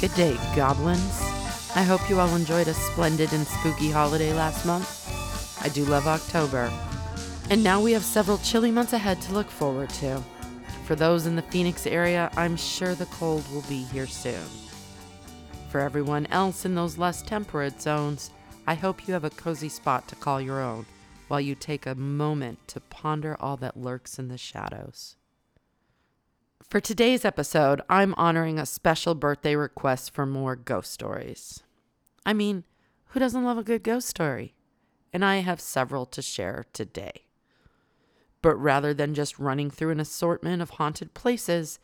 Good day, goblins. I hope you all enjoyed a splendid and spooky holiday last month. I do love October. And now we have several chilly months ahead to look forward to. For those in the Phoenix area, I'm sure the cold will be here soon. For everyone else in those less temperate zones, I hope you have a cozy spot to call your own while you take a moment to ponder all that lurks in the shadows. For today's episode, I'm honoring a special birthday request for more ghost stories. I mean, who doesn't love a good ghost story? And I have several to share today. But rather than just running through an assortment of haunted places,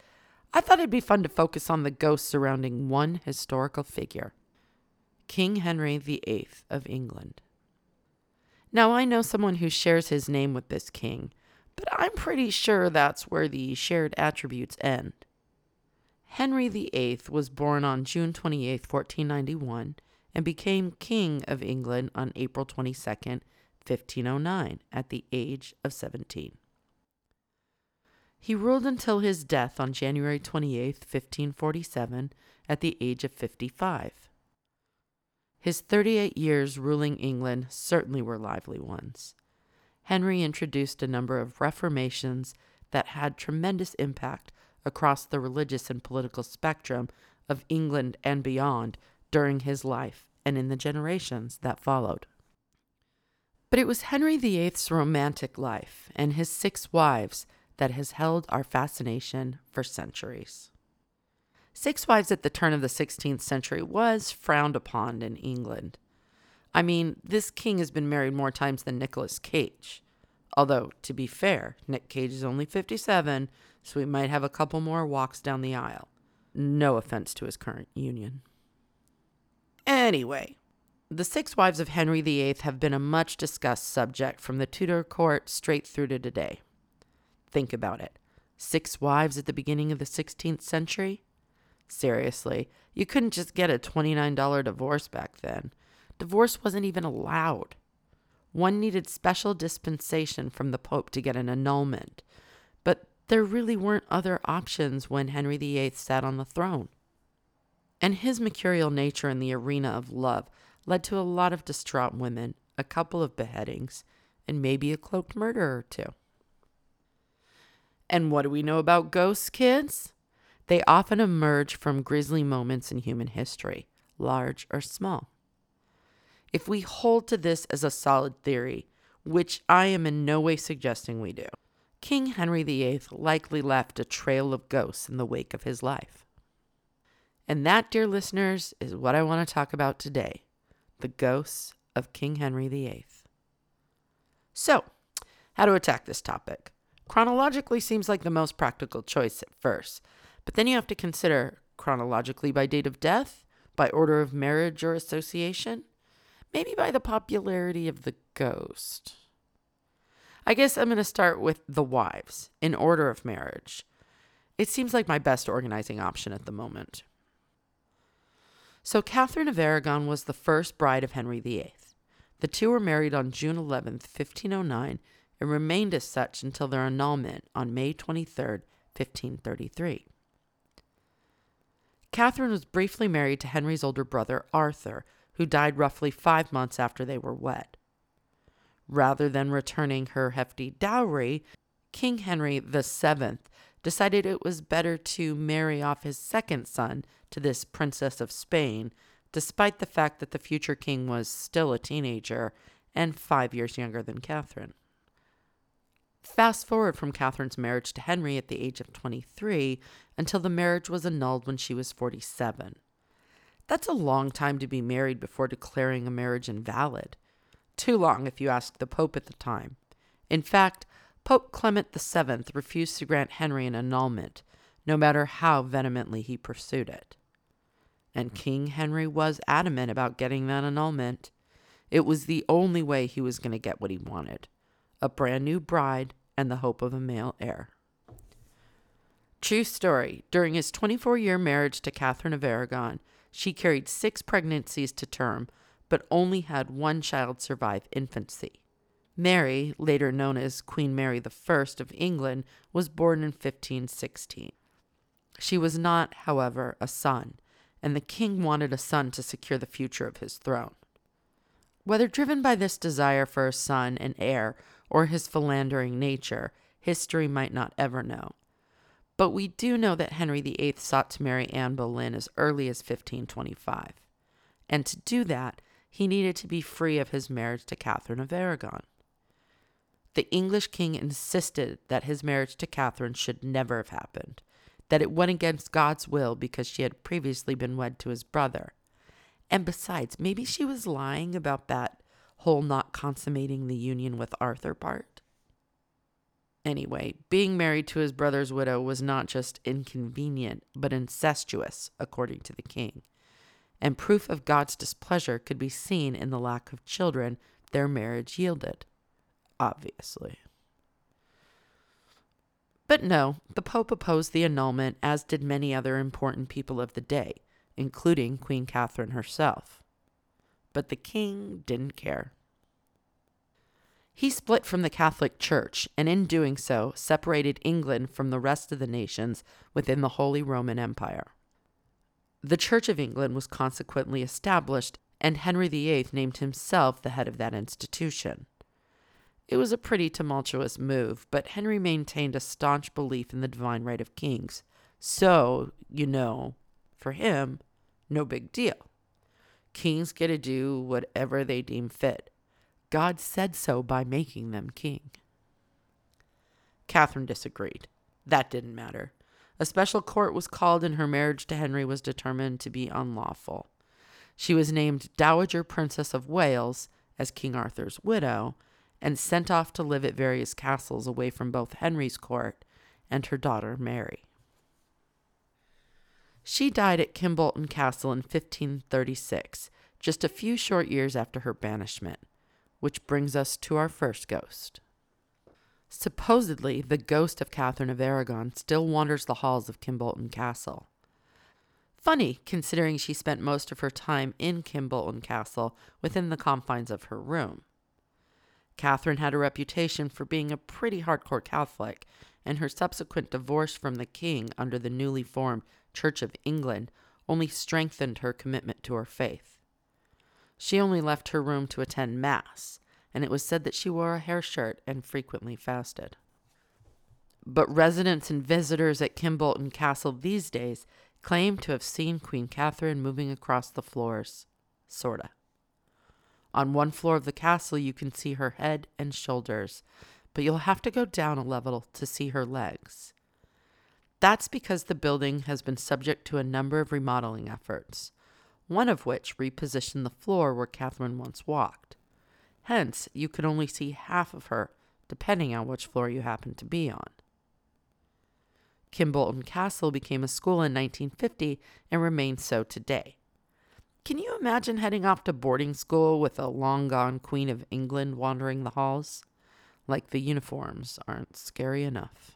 I thought it'd be fun to focus on the ghosts surrounding one historical figure King Henry VIII of England. Now, I know someone who shares his name with this king, but I'm pretty sure that's where the shared attributes end. Henry VIII was born on June 28, 1491, and became King of England on April 22, 1509, at the age of 17. He ruled until his death on January 28, 1547, at the age of 55. His 38 years ruling England certainly were lively ones. Henry introduced a number of reformations that had tremendous impact across the religious and political spectrum of England and beyond during his life and in the generations that followed. But it was Henry VIII's romantic life and his six wives that has held our fascination for centuries. Six wives at the turn of the 16th century was frowned upon in England. I mean, this king has been married more times than Nicolas Cage. Although, to be fair, Nick Cage is only 57, so we might have a couple more walks down the aisle. No offense to his current union. Anyway, the six wives of Henry VIII have been a much discussed subject from the Tudor court straight through to today. Think about it. Six wives at the beginning of the 16th century? Seriously, you couldn't just get a $29 divorce back then. Divorce wasn't even allowed. One needed special dispensation from the Pope to get an annulment, but there really weren't other options when Henry VIII sat on the throne. And his mercurial nature in the arena of love led to a lot of distraught women, a couple of beheadings, and maybe a cloaked murder or two. And what do we know about ghosts, kids? They often emerge from grisly moments in human history, large or small. If we hold to this as a solid theory, which I am in no way suggesting we do, King Henry VIII likely left a trail of ghosts in the wake of his life. And that, dear listeners, is what I want to talk about today the ghosts of King Henry VIII. So, how to attack this topic? Chronologically seems like the most practical choice at first, but then you have to consider chronologically by date of death, by order of marriage or association, maybe by the popularity of the ghost. I guess I'm going to start with the wives in order of marriage. It seems like my best organizing option at the moment. So, Catherine of Aragon was the first bride of Henry VIII. The two were married on June 11, 1509, and remained as such until their annulment on May 23, 1533. Catherine was briefly married to Henry's older brother, Arthur, who died roughly five months after they were wed. Rather than returning her hefty dowry, King Henry VII decided it was better to marry off his second son to this Princess of Spain, despite the fact that the future king was still a teenager and five years younger than Catherine. Fast forward from Catherine's marriage to Henry at the age of 23 until the marriage was annulled when she was 47. That's a long time to be married before declaring a marriage invalid. Too long, if you ask the Pope at the time. In fact, Pope Clement VII refused to grant Henry an annulment, no matter how vehemently he pursued it. And King Henry was adamant about getting that annulment. It was the only way he was going to get what he wanted a brand new bride, and the hope of a male heir. True story. During his 24 year marriage to Catherine of Aragon, she carried six pregnancies to term, but only had one child survive infancy. Mary, later known as Queen Mary I of England, was born in 1516. She was not, however, a son, and the king wanted a son to secure the future of his throne. Whether driven by this desire for a son and heir or his philandering nature, history might not ever know. But we do know that Henry VIII sought to marry Anne Boleyn as early as 1525. And to do that, he needed to be free of his marriage to Catherine of Aragon. The English king insisted that his marriage to Catherine should never have happened, that it went against God's will because she had previously been wed to his brother. And besides, maybe she was lying about that whole not consummating the union with Arthur part. Anyway, being married to his brother's widow was not just inconvenient, but incestuous, according to the king. And proof of God's displeasure could be seen in the lack of children their marriage yielded. Obviously. But no, the Pope opposed the annulment, as did many other important people of the day, including Queen Catherine herself. But the king didn't care. He split from the Catholic Church, and in doing so, separated England from the rest of the nations within the Holy Roman Empire. The Church of England was consequently established, and Henry VIII named himself the head of that institution. It was a pretty tumultuous move, but Henry maintained a staunch belief in the divine right of kings. So, you know, for him, no big deal. Kings get to do whatever they deem fit. God said so by making them king. Catherine disagreed. That didn't matter. A special court was called, and her marriage to Henry was determined to be unlawful. She was named Dowager Princess of Wales as King Arthur's widow and sent off to live at various castles away from both Henry's court and her daughter Mary. She died at Kimbolton Castle in 1536, just a few short years after her banishment which brings us to our first ghost. Supposedly, the ghost of Catherine of Aragon still wanders the halls of Kimbolton Castle. Funny, considering she spent most of her time in Kimbolton Castle within the confines of her room. Catherine had a reputation for being a pretty hardcore Catholic, and her subsequent divorce from the king under the newly formed Church of England only strengthened her commitment to her faith. She only left her room to attend Mass, and it was said that she wore a hair shirt and frequently fasted. But residents and visitors at Kimbolton Castle these days claim to have seen Queen Catherine moving across the floors. Sorta. On one floor of the castle, you can see her head and shoulders, but you'll have to go down a level to see her legs. That's because the building has been subject to a number of remodeling efforts one of which repositioned the floor where Catherine once walked. Hence, you could only see half of her, depending on which floor you happened to be on. Kimbolton Castle became a school in 1950 and remains so today. Can you imagine heading off to boarding school with a long gone Queen of England wandering the halls? Like the uniforms aren't scary enough.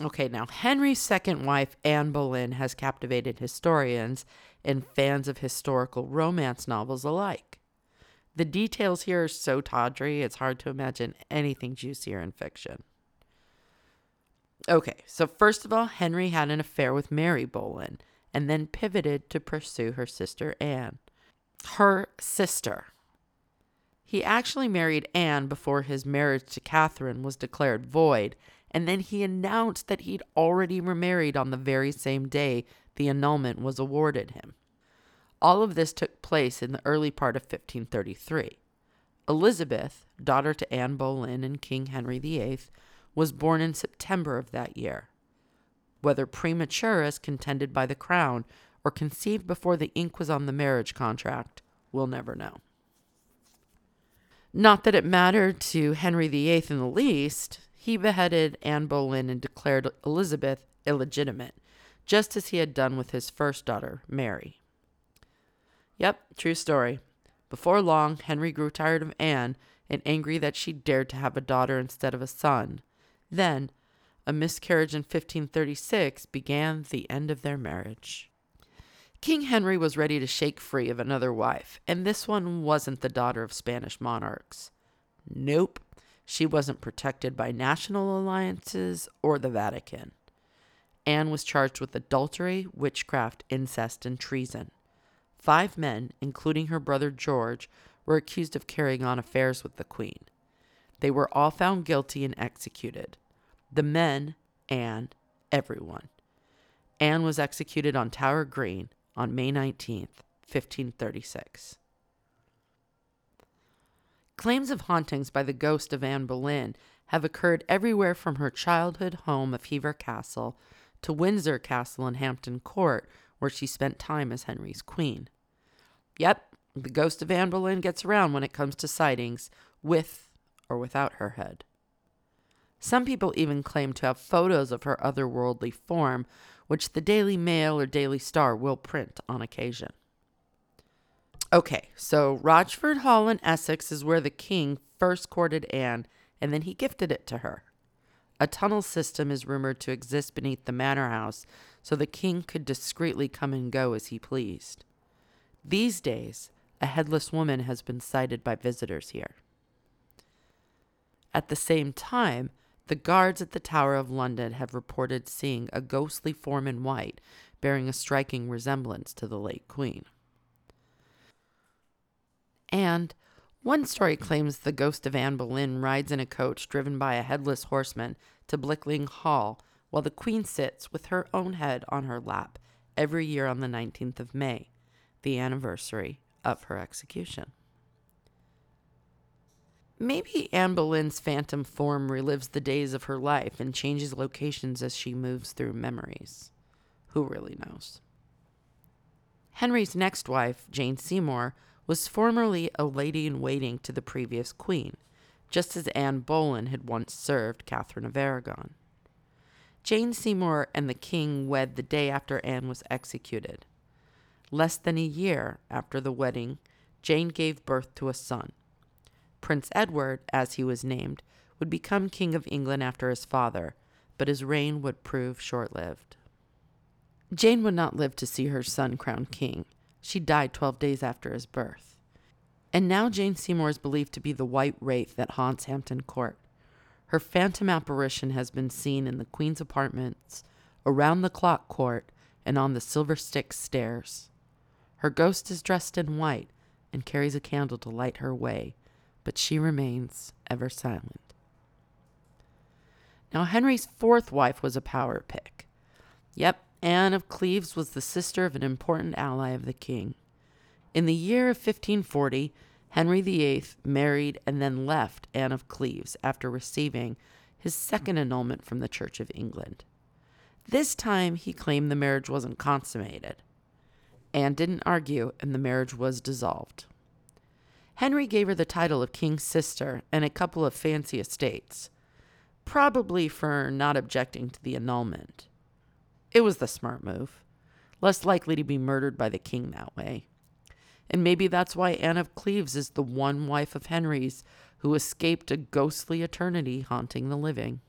Okay, now Henry's second wife, Anne Boleyn, has captivated historians and fans of historical romance novels alike. The details here are so tawdry, it's hard to imagine anything juicier in fiction. Okay, so first of all, Henry had an affair with Mary Boleyn and then pivoted to pursue her sister Anne. Her sister. He actually married Anne before his marriage to Catherine was declared void and then he announced that he'd already remarried on the very same day the annulment was awarded him. All of this took place in the early part of 1533. Elizabeth, daughter to Anne Boleyn and King Henry VIII, was born in September of that year. Whether premature as contended by the crown or conceived before the ink was on the marriage contract, we'll never know. Not that it mattered to Henry VIII in the least, he beheaded Anne Boleyn and declared Elizabeth illegitimate, just as he had done with his first daughter, Mary. Yep, true story. Before long, Henry grew tired of Anne and angry that she dared to have a daughter instead of a son. Then, a miscarriage in 1536 began the end of their marriage. King Henry was ready to shake free of another wife, and this one wasn't the daughter of Spanish monarchs. Nope. She wasn't protected by national alliances or the Vatican. Anne was charged with adultery, witchcraft, incest, and treason. Five men, including her brother George, were accused of carrying on affairs with the Queen. They were all found guilty and executed. The men, Anne, everyone. Anne was executed on Tower Green on May 19th, 1536. Claims of hauntings by the ghost of Anne Boleyn have occurred everywhere from her childhood home of Hever Castle to Windsor Castle and Hampton Court, where she spent time as Henry's queen. Yep, the ghost of Anne Boleyn gets around when it comes to sightings, with or without her head. Some people even claim to have photos of her otherworldly form, which the Daily Mail or Daily Star will print on occasion. Okay, so Rochford Hall in Essex is where the king first courted Anne, and then he gifted it to her. A tunnel system is rumored to exist beneath the manor house so the king could discreetly come and go as he pleased. These days, a headless woman has been sighted by visitors here. At the same time, the guards at the Tower of London have reported seeing a ghostly form in white bearing a striking resemblance to the late Queen. And one story claims the ghost of Anne Boleyn rides in a coach driven by a headless horseman to Blickling Hall while the Queen sits with her own head on her lap every year on the 19th of May, the anniversary of her execution. Maybe Anne Boleyn's phantom form relives the days of her life and changes locations as she moves through memories. Who really knows? Henry's next wife, Jane Seymour, was formerly a lady in waiting to the previous queen, just as Anne Boleyn had once served Catherine of Aragon. Jane Seymour and the king wed the day after Anne was executed. Less than a year after the wedding, Jane gave birth to a son. Prince Edward, as he was named, would become King of England after his father, but his reign would prove short lived. Jane would not live to see her son crowned king. She died 12 days after his birth. And now Jane Seymour is believed to be the white wraith that haunts Hampton Court. Her phantom apparition has been seen in the Queen's apartments, around the clock court, and on the Silver Stick stairs. Her ghost is dressed in white and carries a candle to light her way, but she remains ever silent. Now, Henry's fourth wife was a power pick. Yep, Anne of Cleves was the sister of an important ally of the king. In the year of 1540, Henry VIII married and then left Anne of Cleves after receiving his second annulment from the Church of England. This time, he claimed the marriage wasn't consummated. Anne didn't argue, and the marriage was dissolved. Henry gave her the title of King's sister and a couple of fancy estates, probably for not objecting to the annulment. It was the smart move. Less likely to be murdered by the king that way. And maybe that's why Anne of Cleves is the one wife of Henry's who escaped a ghostly eternity haunting the living.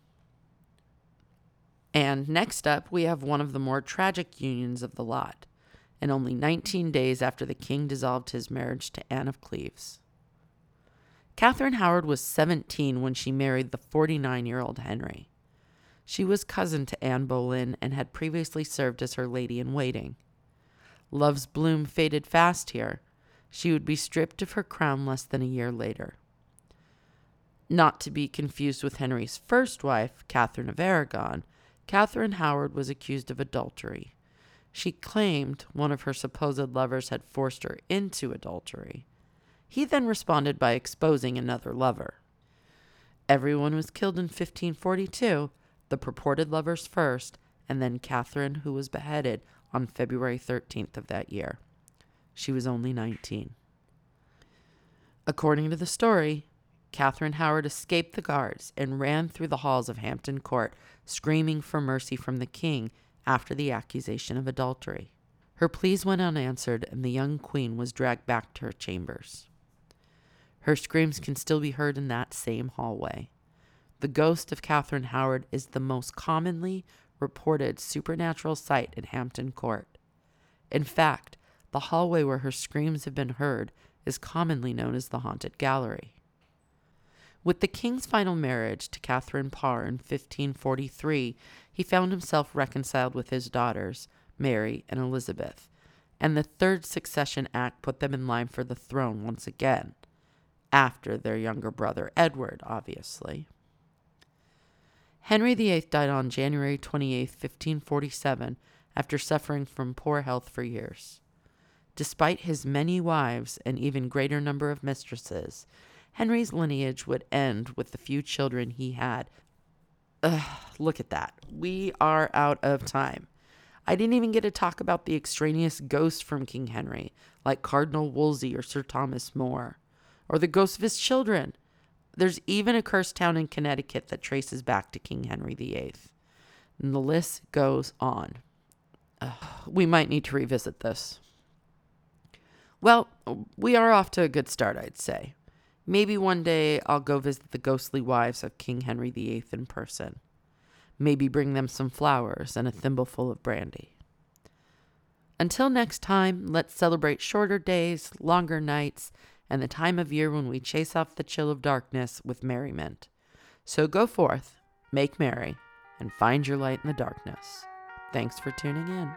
And next up, we have one of the more tragic unions of the lot, and only 19 days after the king dissolved his marriage to Anne of Cleves. Catherine Howard was 17 when she married the 49 year old Henry. She was cousin to Anne Boleyn and had previously served as her lady in waiting. Love's bloom faded fast here. She would be stripped of her crown less than a year later. Not to be confused with Henry's first wife, Catherine of Aragon, Catherine Howard was accused of adultery. She claimed one of her supposed lovers had forced her into adultery. He then responded by exposing another lover. Everyone was killed in 1542, the purported lovers first, and then Catherine, who was beheaded on February 13th of that year. She was only 19. According to the story, Catherine Howard escaped the guards and ran through the halls of Hampton Court, screaming for mercy from the king after the accusation of adultery. Her pleas went unanswered, and the young queen was dragged back to her chambers. Her screams can still be heard in that same hallway. The ghost of Catherine Howard is the most commonly reported supernatural sight in Hampton Court. In fact, the hallway where her screams have been heard is commonly known as the Haunted Gallery. With the king's final marriage to Catherine Parr in 1543, he found himself reconciled with his daughters, Mary and Elizabeth, and the Third Succession Act put them in line for the throne once again, after their younger brother Edward, obviously. Henry VIII died on January 28, 1547, after suffering from poor health for years. Despite his many wives and even greater number of mistresses, Henry's lineage would end with the few children he had. Ugh, look at that. We are out of time. I didn't even get to talk about the extraneous ghosts from King Henry, like Cardinal Wolsey or Sir Thomas More, or the ghosts of his children. There's even a cursed town in Connecticut that traces back to King Henry VIII. And the list goes on. Ugh, we might need to revisit this. Well, we are off to a good start, I'd say. Maybe one day I'll go visit the ghostly wives of King Henry VIII in person. Maybe bring them some flowers and a thimbleful of brandy. Until next time, let's celebrate shorter days, longer nights, and the time of year when we chase off the chill of darkness with merriment. So go forth, make merry, and find your light in the darkness. Thanks for tuning in.